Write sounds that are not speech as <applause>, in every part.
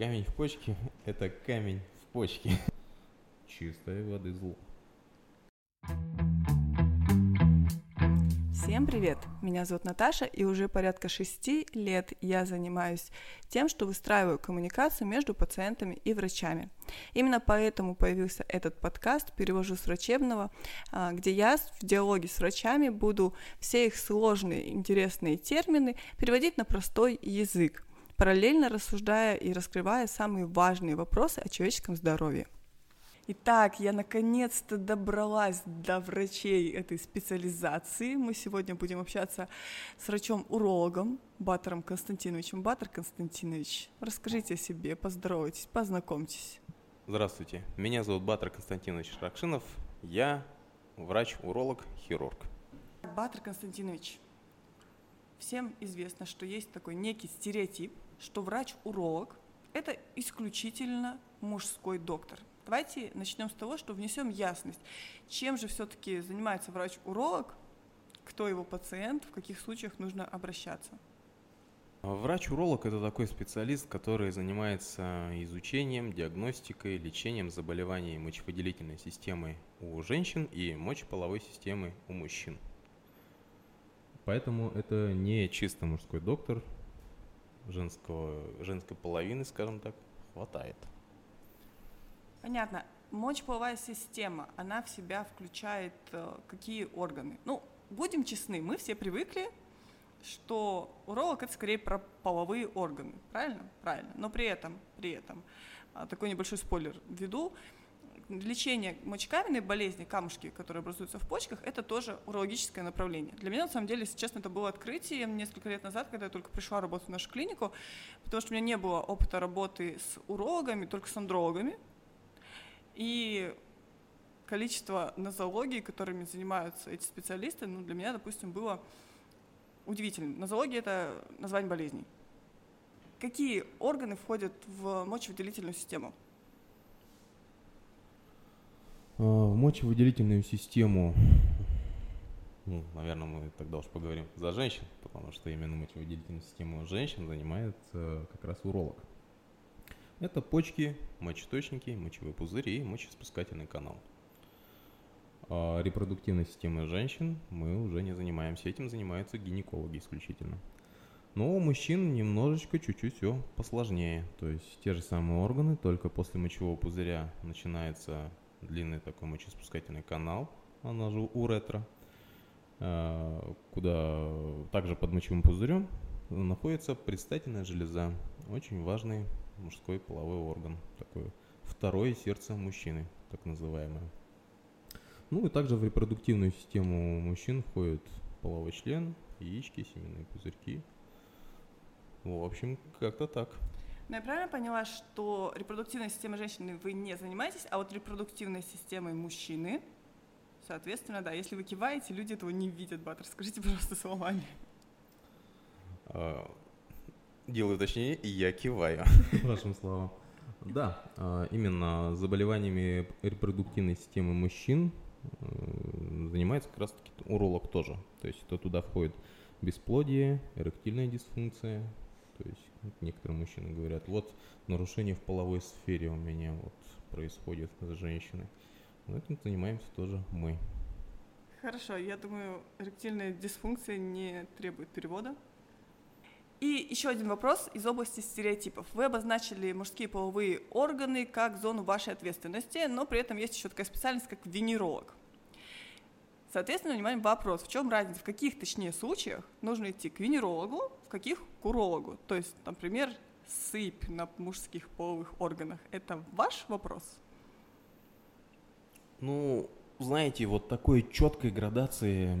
Камень в почке – это камень в почке. Чистой воды зло. Всем привет! Меня зовут Наташа, и уже порядка шести лет я занимаюсь тем, что выстраиваю коммуникацию между пациентами и врачами. Именно поэтому появился этот подкаст «Перевожу с врачебного», а, где я в диалоге с врачами буду все их сложные, интересные термины переводить на простой язык, параллельно рассуждая и раскрывая самые важные вопросы о человеческом здоровье. Итак, я наконец-то добралась до врачей этой специализации. Мы сегодня будем общаться с врачом-урологом Батором Константиновичем. Батор Константинович, расскажите о себе, поздоровайтесь, познакомьтесь. Здравствуйте, меня зовут Батор Константинович Ракшинов. Я врач-уролог, хирург. Батор Константинович, всем известно, что есть такой некий стереотип, что врач-уролог – это исключительно мужской доктор – Давайте начнем с того, что внесем ясность. Чем же все-таки занимается врач-уролог, кто его пациент, в каких случаях нужно обращаться? Врач-уролог – это такой специалист, который занимается изучением, диагностикой, лечением заболеваний мочевыделительной системы у женщин и мочеполовой системы у мужчин. Поэтому это не чисто мужской доктор, женского, женской половины, скажем так, хватает. Понятно. Мочеполовая система, она в себя включает э, какие органы? Ну, будем честны, мы все привыкли, что уролог это скорее про половые органы, правильно? Правильно. Но при этом, при этом, а, такой небольшой спойлер введу, лечение мочекаменной болезни, камушки, которые образуются в почках, это тоже урологическое направление. Для меня, на самом деле, если честно, это было открытием несколько лет назад, когда я только пришла работать в нашу клинику, потому что у меня не было опыта работы с урологами, только с андрологами, и количество нозологий, которыми занимаются эти специалисты, ну, для меня, допустим, было удивительным. Нозология – это название болезней. Какие органы входят в мочевыделительную систему? А, в мочевыделительную систему, ну, наверное, мы тогда уж поговорим за женщин, потому что именно мочевыделительную систему женщин занимает как раз уролог. Это почки, мочеточники, мочевые пузыри и мочеспускательный канал. А репродуктивной системой женщин мы уже не занимаемся. Этим занимаются гинекологи исключительно. Но у мужчин немножечко чуть-чуть все посложнее. То есть те же самые органы, только после мочевого пузыря начинается длинный такой мочеспускательный канал, она же уретра, а, куда также под мочевым пузырем находится предстательная железа. Очень важный мужской половой орган, такое второе сердце мужчины, так называемое. Ну и также в репродуктивную систему мужчин входит половой член, яички, семенные пузырьки. В общем, как-то так. Но я правильно поняла, что репродуктивной системой женщины вы не занимаетесь, а вот репродуктивной системой мужчины, соответственно, да, если вы киваете, люди этого не видят, Батер. Скажите, пожалуйста, словами. А, делаю точнее, и я киваю. Вашим словам. Да, а, именно заболеваниями репродуктивной системы мужчин э, занимается как раз таки уролог тоже. То есть это туда входит бесплодие, эректильная дисфункция. То есть некоторые мужчины говорят, вот нарушение в половой сфере у меня вот происходит с женщиной. Но этим занимаемся тоже мы. Хорошо, я думаю, эректильная дисфункция не требует перевода. И еще один вопрос из области стереотипов. Вы обозначили мужские половые органы как зону вашей ответственности, но при этом есть еще такая специальность, как венеролог. Соответственно, внимание, вопрос, в чем разница, в каких, точнее, случаях нужно идти к венерологу, в каких к урологу? То есть, например, сыпь на мужских половых органах. Это ваш вопрос? Ну, знаете, вот такой четкой градации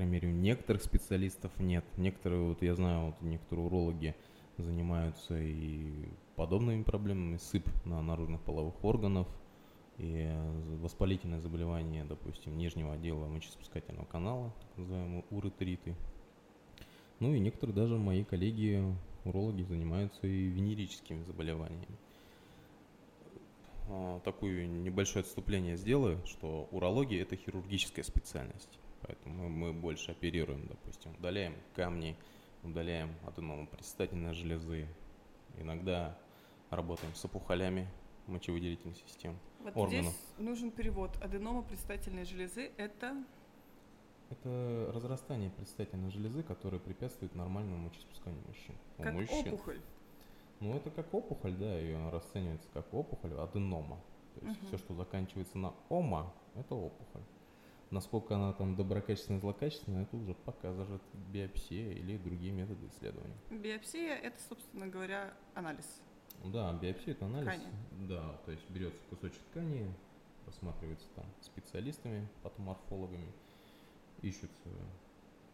крайней мере, у некоторых специалистов нет. Некоторые, вот я знаю, вот некоторые урологи занимаются и подобными проблемами, сыпь на наружных половых органов, и воспалительное заболевание, допустим, нижнего отдела мочеспускательного канала, так называемые уретриты. Ну и некоторые даже мои коллеги, урологи, занимаются и венерическими заболеваниями. А, такое небольшое отступление сделаю, что урология – это хирургическая специальность. Поэтому мы больше оперируем, допустим, удаляем камни, удаляем аденома предстательной железы, Иногда работаем с опухолями мочевыделительной системы. Вот органов. здесь нужен перевод. Аденома предстательной железы – это Это разрастание предстательной железы, которое препятствует нормальному мочеиспусканию мужчин. У как мужчин. опухоль. Ну, это как опухоль, да, ее расценивается как опухоль, аденома. То есть Мгм. все, что заканчивается на ома, это опухоль. Насколько она там доброкачественная, злокачественная, это уже покажет биопсия или другие методы исследования. Биопсия – это, собственно говоря, анализ. Да, биопсия это анализ. Ткани. Да, то есть берется кусочек ткани, рассматривается там специалистами, патоморфологами, ищутся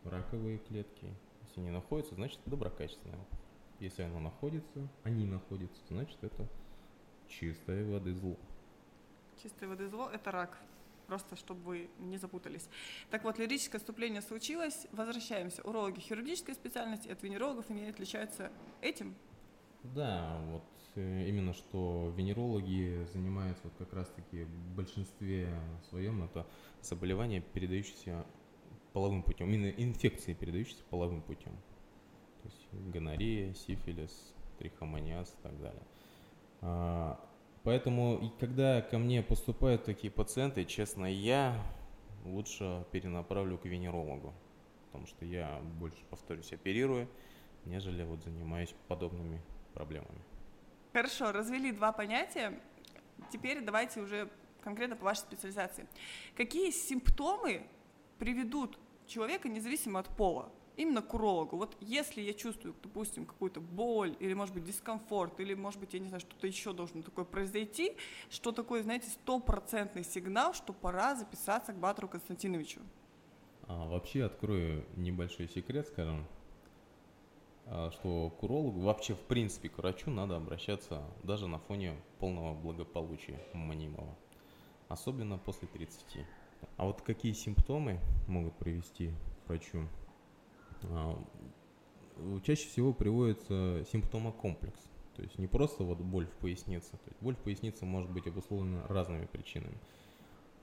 раковые клетки. Если не находятся, значит доброкачественная опухоль. Если она находится, они находятся, значит это чистой воды зло. Чистой воды зло – это рак. Просто чтобы вы не запутались. Так вот, лирическое отступление случилось. Возвращаемся. Урологи хирургической специальности от венерологов они отличаются этим. Да, вот именно что венерологи занимаются вот как раз-таки в большинстве своем это заболевания, передающиеся половым путем, именно инфекции, передающиеся половым путем. То есть гонорея, сифилис, трихомониаз и так далее. А, Поэтому, когда ко мне поступают такие пациенты, честно, я лучше перенаправлю к венерологу, потому что я больше, повторюсь, оперирую, нежели вот занимаюсь подобными проблемами. Хорошо, развели два понятия. Теперь давайте уже конкретно по вашей специализации. Какие симптомы приведут человека, независимо от пола, именно к урологу? Вот если я чувствую, допустим, какую-то боль, или, может быть, дискомфорт, или, может быть, я не знаю, что-то еще должно такое произойти, что такое, знаете, стопроцентный сигнал, что пора записаться к Батру Константиновичу? А, вообще открою небольшой секрет, скажем, что к урологу, вообще в принципе к врачу надо обращаться даже на фоне полного благополучия мнимого, особенно после 30. А вот какие симптомы могут привести к врачу? А, Чаще всего приводится симптомокомплекс, то есть не просто вот боль в пояснице, то есть боль в пояснице может быть обусловлена разными причинами,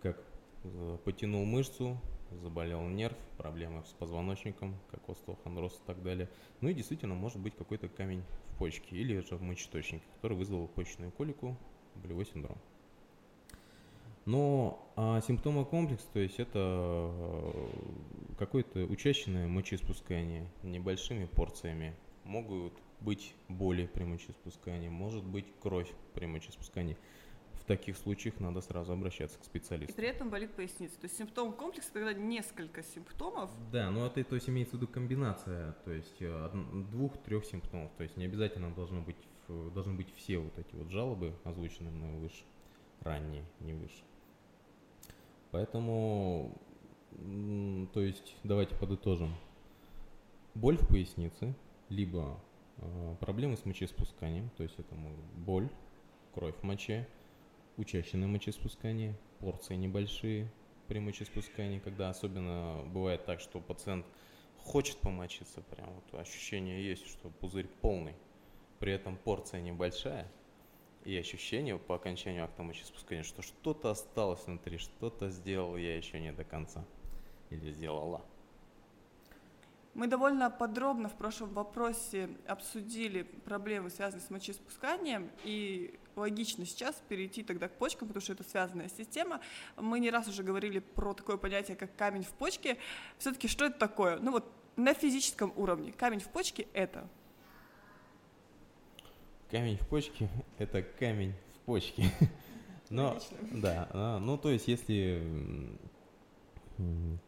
как э, потянул мышцу, заболел нерв, проблемы с позвоночником, как остеохондроз и так далее. Ну и действительно может быть какой-то камень в почке или же в мочеточнике, который вызвал почечную колику, болевой синдром. Но а симптомокомплекс, то есть это э, какое-то учащенное мочеиспускание небольшими порциями. Могут быть боли при мочеиспускании, может быть кровь при мочеиспускании. В таких случаях надо сразу обращаться к И специалисту. при этом болит поясница. То есть симптом комплекса, когда несколько симптомов, Да, но это то есть имеется в виду комбинация, то есть э, двух-трех симптомов, то есть не обязательно должно быть, должны быть все вот эти вот жалобы, озвученные мной выше, ранние, не выше. Поэтому, то есть давайте подытожим. Боль в пояснице, либо э, проблемы с мочеиспусканием, то есть это боль, кровь в моче, учащенное мочеиспускание, порции небольшие при мочеиспускании, когда особенно бывает так, что пациент хочет помочиться, прям вот ощущение есть, что пузырь полный, при этом порция небольшая, и ощущение по окончанию акта мочеиспускания, что что-то осталось внутри, что-то сделал я еще не до конца. Или сделала. Мы довольно подробно в прошлом вопросе обсудили проблемы, связанные с мочеиспусканием, и логично сейчас перейти тогда к почкам, потому что это связанная система. Мы не раз уже говорили про такое понятие, как камень в почке. Все-таки что это такое? Ну вот на физическом уровне. Камень в почке – это Камень в почке – это камень в почке. Но, да, а, ну то есть если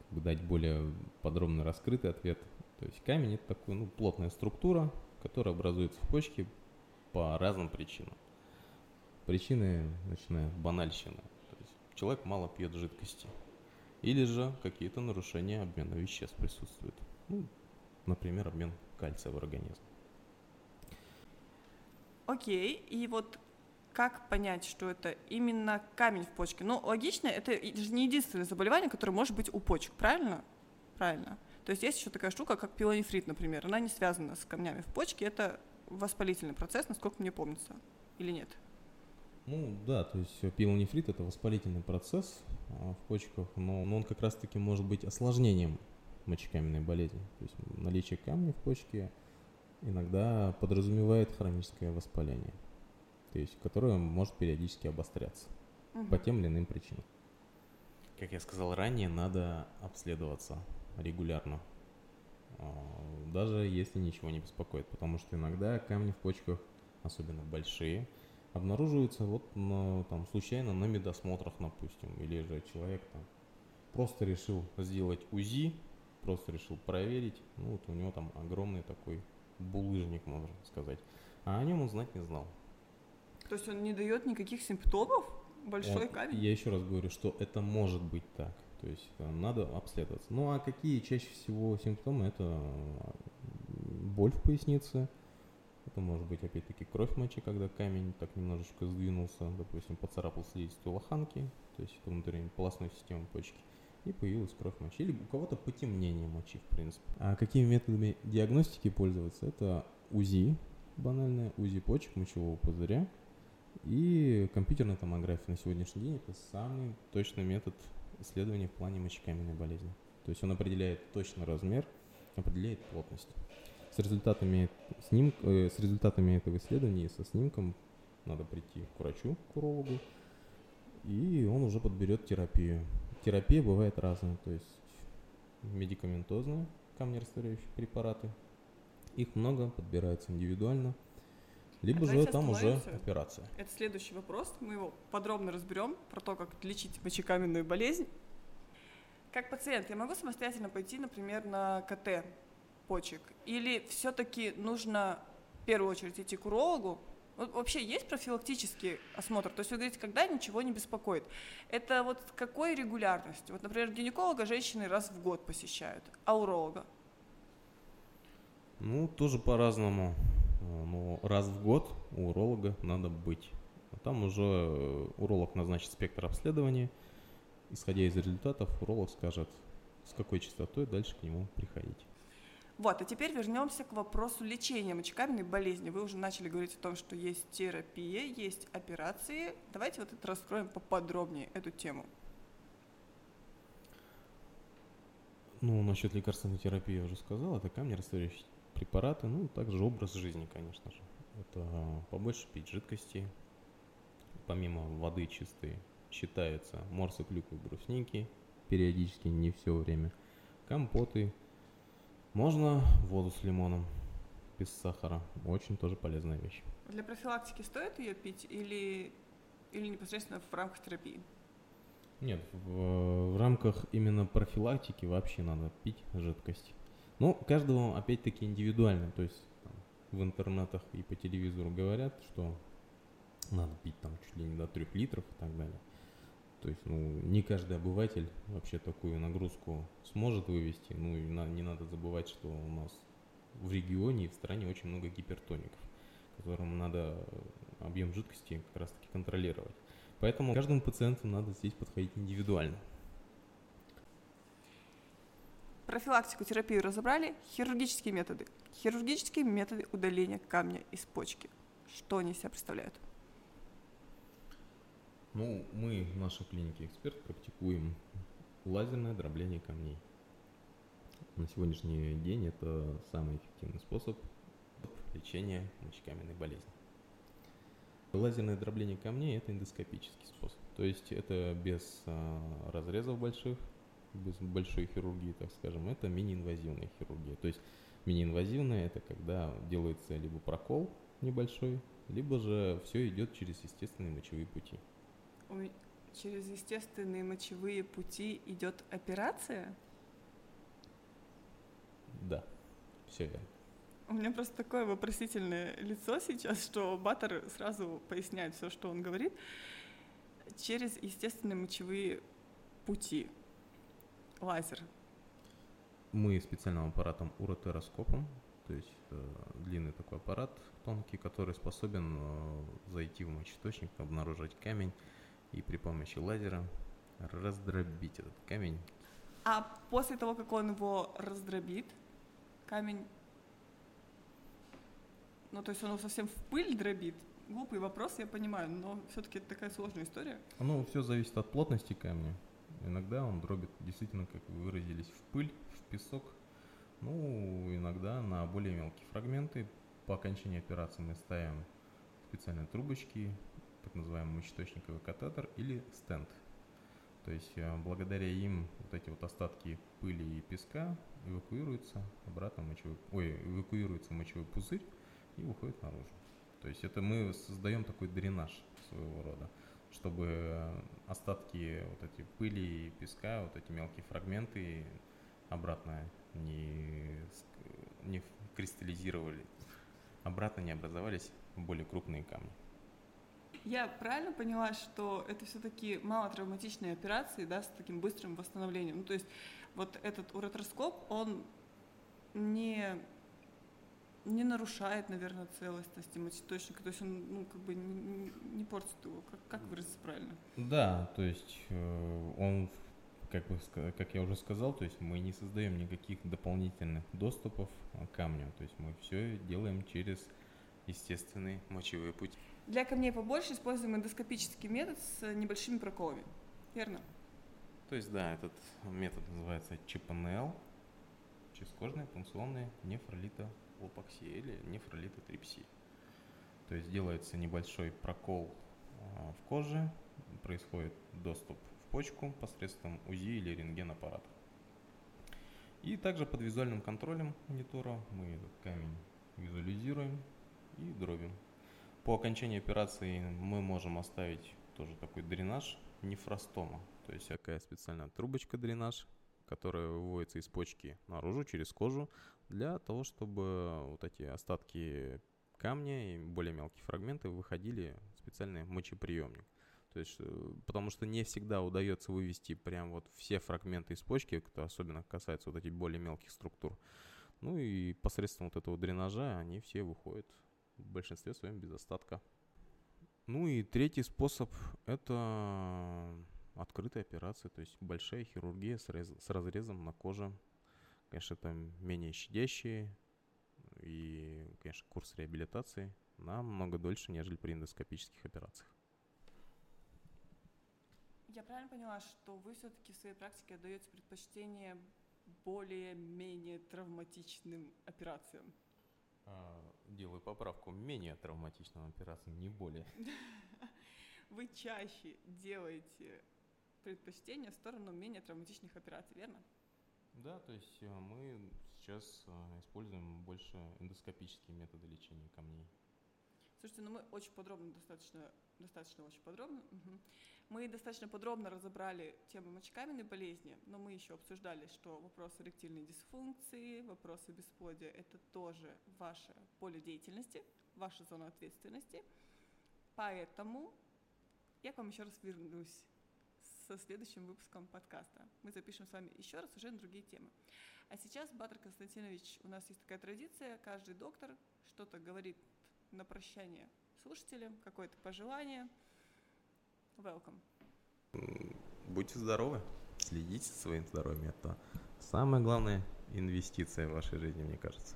дать более подробно раскрытый ответ, то есть камень это такая ну, плотная структура, которая образуется в почке по разным причинам. Причины, начиная с банальщины. То есть человек мало пьет жидкости. Или же какие-то нарушения обмена веществ присутствуют. Ну, например, обмен кальция в организме. окей. И вот как понять, что это именно камень в почке? Ну, логично, это же не единственное заболевание, которое может быть у почек, правильно? Правильно. То есть есть еще такая штука, как пилонефрит, например. Она не связана с камнями в почке, это воспалительный процесс, насколько мне помнится. Или нет? Ну да, то есть э, пилонефрит это воспалительный процесс а, в почках, но, но он как раз-таки может быть осложнением мочекаменной болезни. То есть наличие камня в почке иногда подразумевает хроническое воспаление, то есть которое может периодически обостряться Мгм. по тем или иным причинам. Как я сказал ранее, надо обследоваться регулярно, а, даже если ничего не беспокоит, потому что иногда камни в почках, особенно большие, обнаруживаются вот на, там, случайно на медосмотрах, допустим, или же человек там просто решил сделать УЗИ, просто решил проверить, ну вот у него там огромный такой булыжник, можно сказать, а о нем он знать не знал. То есть он не дает никаких симптомов? Большой Он- камень? Я еще раз говорю, что это может быть так. То есть э, надо обследоваться. Ну а какие чаще всего симптомы? Это боль в пояснице. Это может быть опять-таки кровь в моче, когда камень так немножечко сдвинулся, допустим, поцарапал слизистую лоханки, то есть это внутренняя полостной системы почки, и появилась кровь в моче. Или у кого-то потемнение мочи, в принципе. А какими методами диагностики пользоваться? Это УЗИ, банальное УЗИ почек, мочевого пузыря, и компьютерная томография на сегодняшний день это самый точный метод исследования в плане мочекаменной болезни. То есть он определяет точный размер, определяет плотность. С результатами, сним, э, с результатами этого исследования и со снимком надо прийти к врачу, к урологу, и он уже подберет терапию. Терапия бывает разная, то есть медикаментозные камнерастворяющие препараты. Их много, подбирается индивидуально. Либо же давайте там уже операция. Это следующий вопрос. Мы его подробно разберем про то, как лечить мочекаменную болезнь. Как пациент я могу самостоятельно пойти, например, на КТ почек? Или все-таки нужно в первую очередь идти к урологу? Вот вообще есть профилактический осмотр? То есть вы говорите, когда ничего не беспокоит. Это вот какой регулярностью? Вот, например, гинеколога женщины раз в год посещают, а уролога? Ну, тоже по-разному. Э, Но раз в год у уролога надо быть. А Там уже э, уролог назначит спектр обследования. Исходя из результатов, уролог скажет, с какой частотой дальше к нему приходить. Вот, а теперь вернемся к вопросу лечения мочекаменной болезни. Вы уже начали говорить о том, что есть терапия, есть операции. Давайте вот это раскроем поподробнее, эту тему. Ну, насчет лекарственной терапии я уже сказал, это камни растворяющие препараты, ну, также образ жизни, конечно же. Это побольше пить жидкости, помимо воды чистой, считаются морсы, клюквы, брусники, периодически, не все время, компоты, можно воду с лимоном, без сахара, очень тоже полезная вещь. Для профилактики стоит ее пить или, или непосредственно в рамках терапии? Нет, в, в рамках именно профилактики вообще надо пить жидкость. Ну, каждого опять-таки индивидуально, то есть там, в интернетах и по телевизору говорят, что надо пить там чуть ли не до трех литров и так далее. То есть, ну, не каждый обыватель вообще такую нагрузку сможет вывести. Ну, и на- не надо забывать, что у нас в регионе и в стране очень много гипертоников, которым надо э, объем жидкости как раз-таки контролировать. Поэтому каждому пациенту надо здесь подходить индивидуально. Профилактику, терапию разобрали. Хирургические методы. Хирургические методы удаления камня из почки. Что они из себя представляют? Ну, мы в нашей клинике эксперт практикуем лазерное дробление камней. На сегодняшний день это самый эффективный способ лечения мочекаменной болезни. Лазерное дробление камней – это эндоскопический способ. То есть это без а, разрезов больших, без большой хирургии, так скажем. Это мини-инвазивная хирургия. То есть мини-инвазивная – это когда делается либо прокол небольшой, либо же все идет через естественные мочевые пути. Ме- Через естественные мочевые пути идет операция? Да, все верно. У меня просто такое вопросительное лицо сейчас, что Баттер сразу поясняет все, что он говорит. Через естественные мочевые пути. Лазер. Мы специальным аппаратом уротероскопом, то есть э, длинный такой аппарат тонкий, который способен э, зайти в мочеточник, обнаружить камень и при помощи лазера раздробить этот камень. А после того, как он его раздробит, камень, ну то есть он его совсем в пыль дробит. Глупый вопрос, я понимаю, но все-таки это такая сложная история. Ну, все зависит от плотности камня. Иногда он дробит действительно, как вы выразились, в пыль, в песок. Ну, иногда на более мелкие фрагменты по окончании операции мы ставим специальные трубочки, так называемый мочеточниковый катетер или стенд. То есть э, благодаря им вот эти вот остатки пыли и песка эвакуируются обратно в мочевой, ой, эвакуируется мочевой пузырь и выходит наружу. То есть это мы создаем такой дренаж своего рода, чтобы остатки вот эти пыли и песка, вот эти мелкие фрагменты обратно не, не кристаллизировали, обратно не образовались более крупные камни. Я правильно поняла, что это все-таки малотравматичные операции, да, с таким быстрым восстановлением? Ну, то есть вот этот уретроскоп, он не не нарушает, наверное, целостности мочеточника, то есть он, ну, как бы не, не портит его, как, как выразиться правильно? Да, то есть э, он, как, бы, как я уже сказал, то есть мы не создаем никаких дополнительных доступов к камню, то есть мы все делаем через естественные мочевые пути. Для камней побольше используем эндоскопический метод с небольшими проколами, верно? То есть, да, этот метод называется ЧПНЛ, ческожная пункционная нефролита лопоксия или нефролитотрипсия. То есть делается небольшой прокол а, в коже, происходит доступ в почку посредством УЗИ или рентген-аппарата. И также под визуальным контролем монитора мы этот камень визуализируем и дробим. По окончании операции мы можем оставить тоже такой дренаж нефростома. То есть такая специальная трубочка дренаж, которая выводится из почки наружу через кожу для того, чтобы вот эти остатки камня и более мелкие фрагменты выходили в специальный мочеприемник. То есть, э, потому что не всегда удается вывести прям вот все фрагменты из почки, кто особенно касается вот этих более мелких структур. Ну и посредством вот этого дренажа они все выходят в большинстве своем без остатка. Ну и третий способ – это открытая операция, то есть большая хирургия с, рез, с разрезом на коже. Конечно, там менее щадящие, и, конечно, курс реабилитации намного дольше, нежели при эндоскопических операциях. Я правильно поняла, что вы все-таки в своей практике отдаете предпочтение более-менее травматичным операциям? А, делаю поправку менее травматичным операциям, не более. <laughs> Вы чаще делаете предпочтение в сторону менее травматичных операций, верно? Да, то есть э, мы сейчас э, используем больше эндоскопические методы лечения камней. Слушайте, ну мы очень подробно, достаточно, достаточно очень подробно. Угу. Мы достаточно подробно разобрали тему мочекаменной болезни, но мы еще обсуждали, что вопросы эректильной дисфункции, вопросы бесплодия – это тоже ваше поле деятельности, ваша зона ответственности. Поэтому я к вам еще раз вернусь со следующим выпуском подкаста. Мы запишем с вами еще раз уже на другие темы. А сейчас, Батр Константинович, у нас есть такая традиция, каждый доктор что-то говорит на прощание слушателям, какое-то пожелание. Welcome. Будьте здоровы, следите за своим здоровьем. Это самая главная инвестиция в вашей жизни, мне кажется.